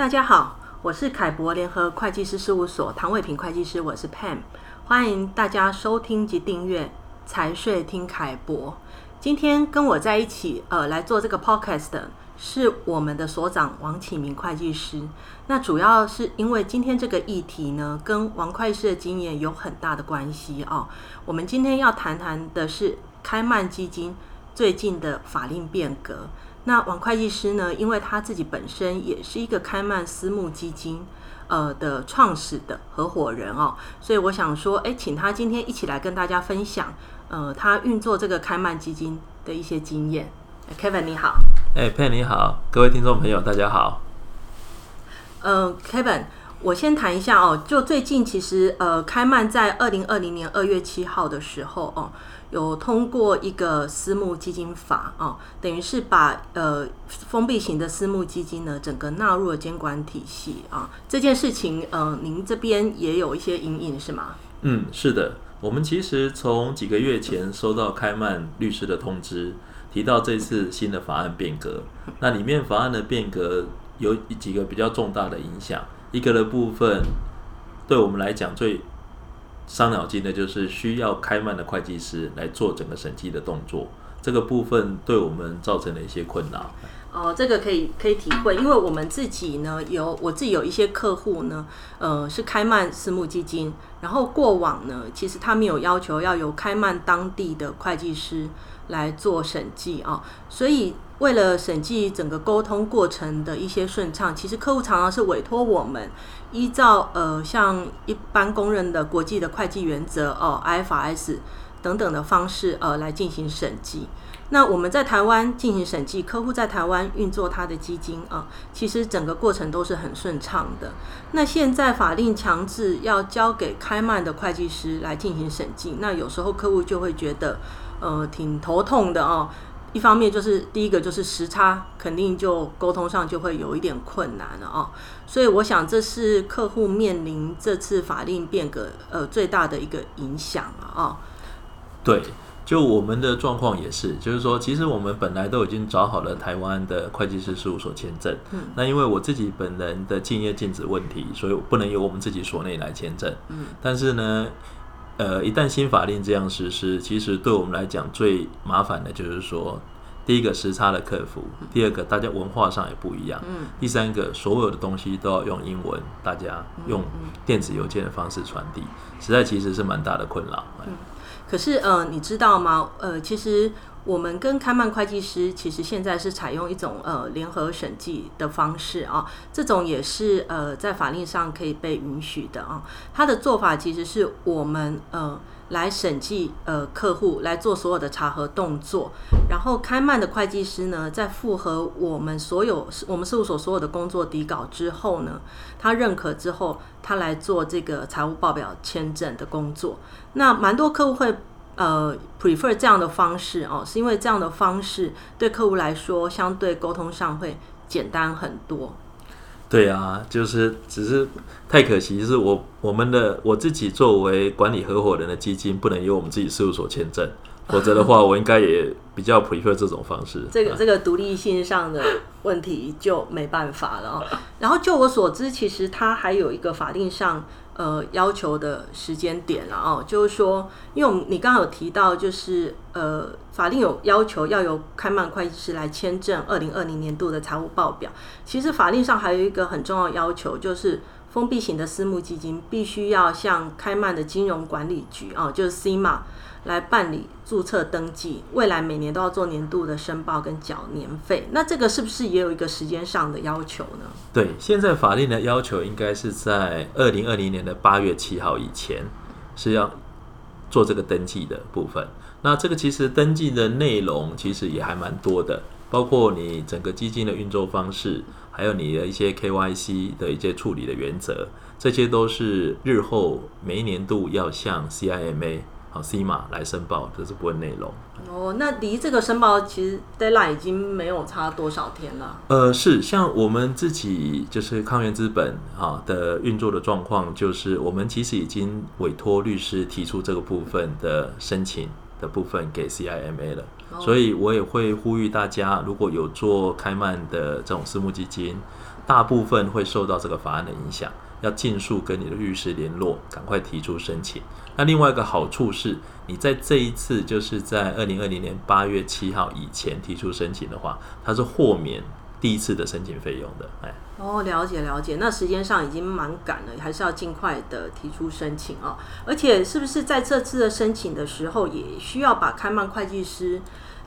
大家好，我是凯博联合会计师事务所唐伟平会计师，我是 Pam，欢迎大家收听及订阅财税听凯博。今天跟我在一起呃来做这个 podcast 的是我们的所长王启明会计师。那主要是因为今天这个议题呢，跟王会计师的经验有很大的关系哦。我们今天要谈谈的是开曼基金最近的法令变革。那王会计师呢，因为他自己本身也是一个开曼私募基金呃的创始的合伙人哦，所以我想说，哎，请他今天一起来跟大家分享，呃，他运作这个开曼基金的一些经验。Kevin 你好，哎，Pen 你好，各位听众朋友大家好。呃，Kevin，我先谈一下哦，就最近其实呃，开曼在二零二零年二月七号的时候哦。有通过一个私募基金法哦，等于是把呃封闭型的私募基金呢整个纳入了监管体系啊。这件事情呃，您这边也有一些阴影是吗？嗯，是的，我们其实从几个月前收到开曼律师的通知，提到这次新的法案变革。那里面法案的变革有几个比较重大的影响，一个的部分对我们来讲最。伤脑筋的就是需要开慢的会计师来做整个审计的动作，这个部分对我们造成了一些困扰。哦，这个可以可以体会，因为我们自己呢有我自己有一些客户呢，呃是开曼私募基金，然后过往呢其实他们有要求要由开曼当地的会计师来做审计啊，所以。为了审计整个沟通过程的一些顺畅，其实客户常常是委托我们依照呃像一般公认的国际的会计原则哦 IFRS 等等的方式呃来进行审计。那我们在台湾进行审计，客户在台湾运作他的基金啊，其实整个过程都是很顺畅的。那现在法令强制要交给开曼的会计师来进行审计，那有时候客户就会觉得呃挺头痛的哦。一方面就是第一个就是时差，肯定就沟通上就会有一点困难了哦，所以我想这是客户面临这次法令变革呃最大的一个影响了哦。对，就我们的状况也是，就是说其实我们本来都已经找好了台湾的会计师事务所签证，嗯，那因为我自己本人的竞业禁止问题，所以不能由我们自己所内来签证，嗯，但是呢。呃，一旦新法令这样实施，其实对我们来讲最麻烦的就是说，第一个时差的克服，第二个大家文化上也不一样，嗯，第三个所有的东西都要用英文，大家用电子邮件的方式传递，实在其实是蛮大的困扰。嗯，可是呃，你知道吗？呃，其实。我们跟开曼会计师其实现在是采用一种呃联合审计的方式啊，这种也是呃在法令上可以被允许的啊。他的做法其实是我们呃来审计呃客户来做所有的查核动作，然后开曼的会计师呢在复核我们所有我们事务所所有的工作底稿之后呢，他认可之后，他来做这个财务报表签证的工作。那蛮多客户会。呃，prefer 这样的方式哦，是因为这样的方式对客户来说，相对沟通上会简单很多。对啊，就是只是太可惜，就是我我们的我自己作为管理合伙人的基金，不能由我们自己事务所签证，否则的话，我应该也比较 prefer 这种方式。这个这个独立性上的问题就没办法了哦。然后就我所知，其实它还有一个法定上。呃，要求的时间点了哦，就是说，因为我们你刚刚有提到，就是呃，法令有要求要由开曼会计师来签证二零二零年度的财务报表。其实法令上还有一个很重要要求，就是封闭型的私募基金必须要向开曼的金融管理局哦，就是 CIMA。来办理注册登记，未来每年都要做年度的申报跟缴年费。那这个是不是也有一个时间上的要求呢？对，现在法令的要求应该是在二零二零年的八月七号以前是要做这个登记的部分。那这个其实登记的内容其实也还蛮多的，包括你整个基金的运作方式，还有你的一些 KYC 的一些处理的原则，这些都是日后每一年度要向 CIMA。好，CIMA 来申报，这是部分内容。哦，那离这个申报其实 deadline 已经没有差多少天了。呃，是，像我们自己就是康源资本啊的运作的状况，就是我们其实已经委托律师提出这个部分的申请的部分给 CIMA 了。哦。所以我也会呼吁大家，如果有做开曼的这种私募基金。大部分会受到这个法案的影响，要尽速跟你的律师联络，赶快提出申请。那另外一个好处是，你在这一次就是在二零二零年八月七号以前提出申请的话，它是豁免第一次的申请费用的。哎，哦，了解了解。那时间上已经蛮赶了，还是要尽快的提出申请哦。而且是不是在这次的申请的时候，也需要把开曼会计师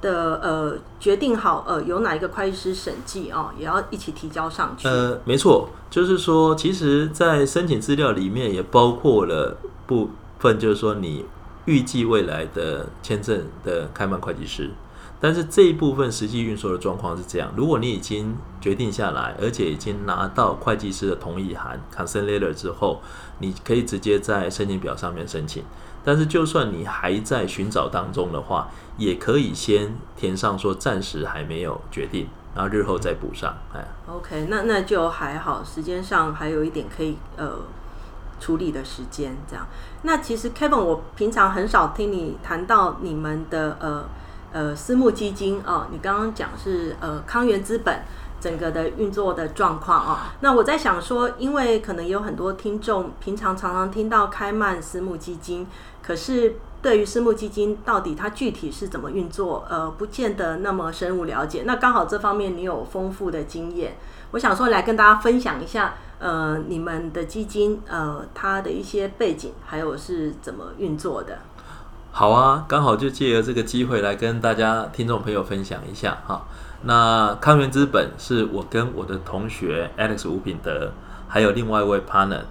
的呃决定好呃由哪一个会计师审计哦，也要一起提交上去。呃，没错，就是说，其实，在申请资料里面也包括了部分，就是说你预计未来的签证的开曼会计师。但是这一部分实际运作的状况是这样：如果你已经决定下来，而且已经拿到会计师的同意函 （consent letter） 之后，你可以直接在申请表上面申请。但是，就算你还在寻找当中的话，也可以先填上说暂时还没有决定，然后日后再补上。哎，OK，那那就还好，时间上还有一点可以呃处理的时间。这样，那其实 Kevin，我平常很少听你谈到你们的呃呃私募基金哦，你刚刚讲是呃康源资本。整个的运作的状况哦，那我在想说，因为可能有很多听众平常常常听到开曼私募基金，可是对于私募基金到底它具体是怎么运作，呃，不见得那么深入了解。那刚好这方面你有丰富的经验，我想说来跟大家分享一下，呃，你们的基金呃它的一些背景，还有是怎么运作的。好啊，刚好就借由这个机会来跟大家听众朋友分享一下哈。那康源资本是我跟我的同学 Alex 吴品德，还有另外一位 partner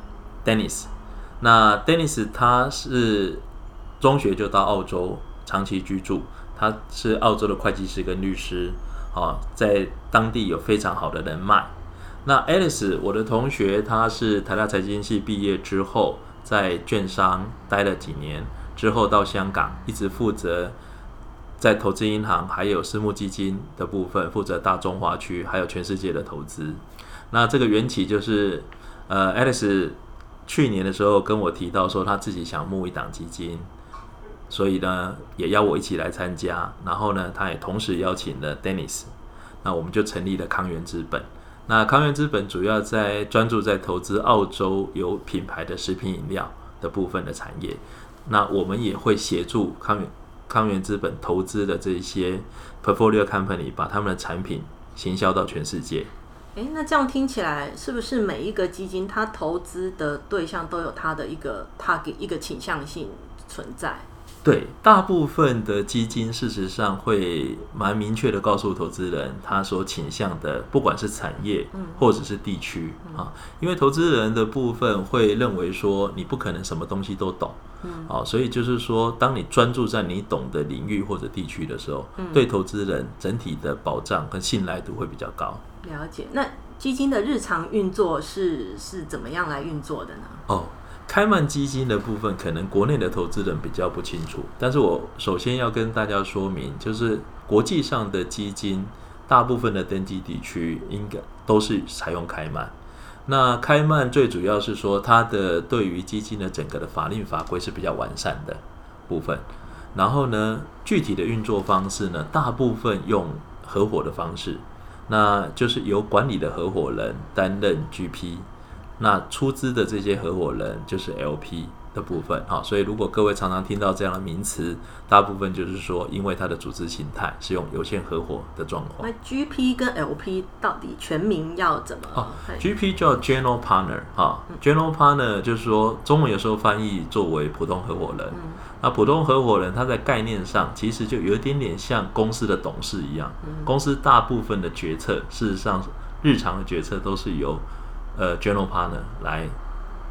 Dennis。那 Dennis 他是中学就到澳洲长期居住，他是澳洲的会计师跟律师，啊，在当地有非常好的人脉。那 Alex 我的同学，他是台大财经系毕业之后，在券商待了几年，之后到香港一直负责。在投资银行还有私募基金的部分，负责大中华区还有全世界的投资。那这个缘起就是，呃，Alice 去年的时候跟我提到说他自己想募一档基金，所以呢也邀我一起来参加。然后呢，他也同时邀请了 Dennis，那我们就成立了康源资本。那康源资本主要在专注在投资澳洲有品牌的食品饮料的部分的产业。那我们也会协助康源。康源资本投资的这些 portfolio company 把他们的产品行销到全世界。诶，那这样听起来是不是每一个基金它投资的对象都有它的一个 target 一个倾向性存在？对，大部分的基金事实上会蛮明确的告诉投资人他所倾向的，不管是产业或者是地区啊，因为投资人的部分会认为说你不可能什么东西都懂，嗯啊，所以就是说，当你专注在你懂的领域或者地区的时候，对投资人整体的保障和信赖度会比较高。了解，那基金的日常运作是是怎么样来运作的呢？哦。开曼基金的部分，可能国内的投资人比较不清楚。但是我首先要跟大家说明，就是国际上的基金，大部分的登记地区应该都是采用开曼。那开曼最主要是说，它的对于基金的整个的法令法规是比较完善的部分。然后呢，具体的运作方式呢，大部分用合伙的方式，那就是由管理的合伙人担任 GP。那出资的这些合伙人就是 LP 的部分，好，所以如果各位常常听到这样的名词，大部分就是说，因为它的组织形态是用有限合伙的状况。那 GP 跟 LP 到底全名要怎么？哦，GP 叫 General Partner 哈，General Partner 就是说中文有时候翻译作为普通合伙人。嗯、那普通合伙人他在概念上其实就有一点点像公司的董事一样，嗯、公司大部分的决策，事实上日常的决策都是由呃，General Partner 来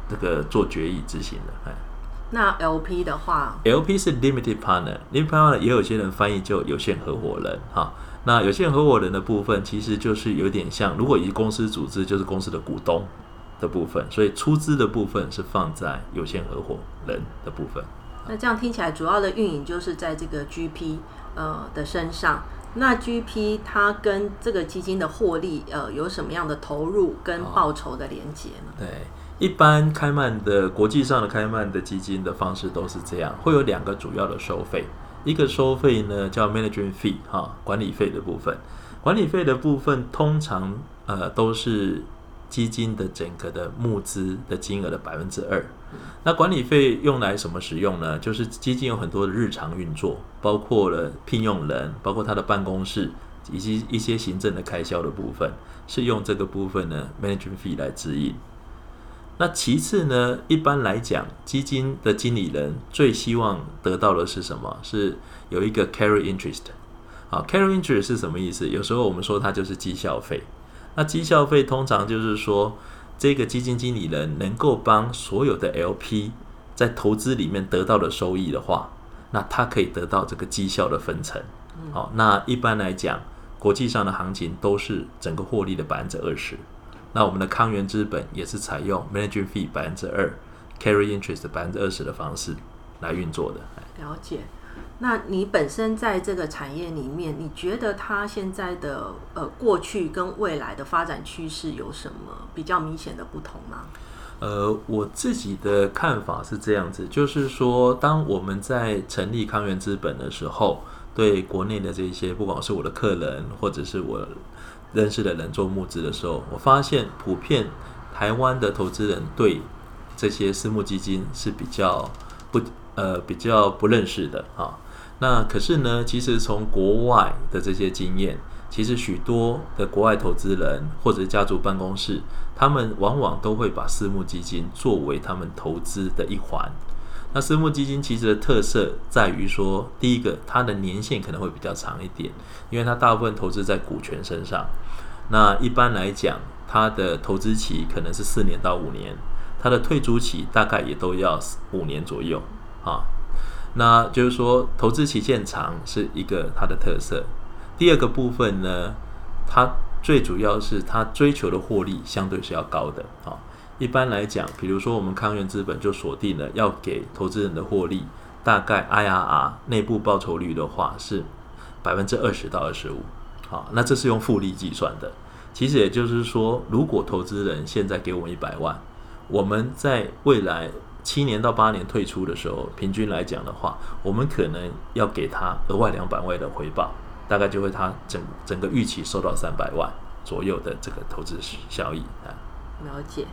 这个做决议执行的，哎，那 LP 的话，LP 是 Limited Partner，Limited Partner 也有些人翻译就有限合伙人，哈，那有限合伙人的部分其实就是有点像，如果以公司组织就是公司的股东的部分，所以出资的部分是放在有限合伙人的部分。那这样听起来，主要的运营就是在这个 GP 呃的身上。那 GP 它跟这个基金的获利，呃，有什么样的投入跟报酬的连接呢？对，一般开曼的国际上的开曼的基金的方式都是这样，会有两个主要的收费，一个收费呢叫 management fee 哈，管理费的部分，管理费的部分通常呃都是基金的整个的募资的金额的百分之二。那管理费用来什么使用呢？就是基金有很多的日常运作，包括了聘用人，包括他的办公室以及一些行政的开销的部分，是用这个部分呢 management fee 来指引。那其次呢，一般来讲，基金的经理人最希望得到的是什么？是有一个 carry interest。好，carry interest 是什么意思？有时候我们说它就是绩效费。那绩效费通常就是说，这个基金经理人能够帮所有的 LP 在投资里面得到的收益的话，那他可以得到这个绩效的分成。好，那一般来讲，国际上的行情都是整个获利的百分之二十。那我们的康源资本也是采用 managing fee 百分之二，carry interest 百分之二十的方式来运作的。了解。那你本身在这个产业里面，你觉得它现在的呃过去跟未来的发展趋势有什么比较明显的不同吗？呃，我自己的看法是这样子，就是说，当我们在成立康源资本的时候，对国内的这些，不管是我的客人或者是我。认识的人做募资的时候，我发现普遍台湾的投资人对这些私募基金是比较不呃比较不认识的啊。那可是呢，其实从国外的这些经验，其实许多的国外投资人或者家族办公室，他们往往都会把私募基金作为他们投资的一环。那私募基金其实的特色在于说，第一个，它的年限可能会比较长一点，因为它大部分投资在股权身上。那一般来讲，它的投资期可能是四年到五年，它的退出期大概也都要五年左右啊。那就是说，投资期限长是一个它的特色。第二个部分呢，它最主要是它追求的获利相对是要高的啊。一般来讲，比如说我们康源资本就锁定了要给投资人的获利，大概 IRR 内部报酬率的话是百分之二十到二十五，好，那这是用复利计算的。其实也就是说，如果投资人现在给我们一百万，我们在未来七年到八年退出的时候，平均来讲的话，我们可能要给他额外两百万的回报，大概就会他整整个预期收到三百万左右的这个投资效益啊。了解。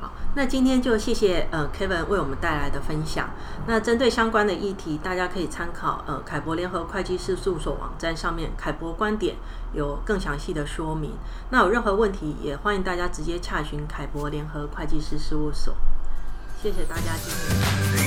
好那今天就谢谢呃 Kevin 为我们带来的分享。那针对相关的议题，大家可以参考呃凯博联合会计师事务所网站上面凯博观点有更详细的说明。那有任何问题，也欢迎大家直接洽询凯博联合会计师事务所。谢谢大家今天。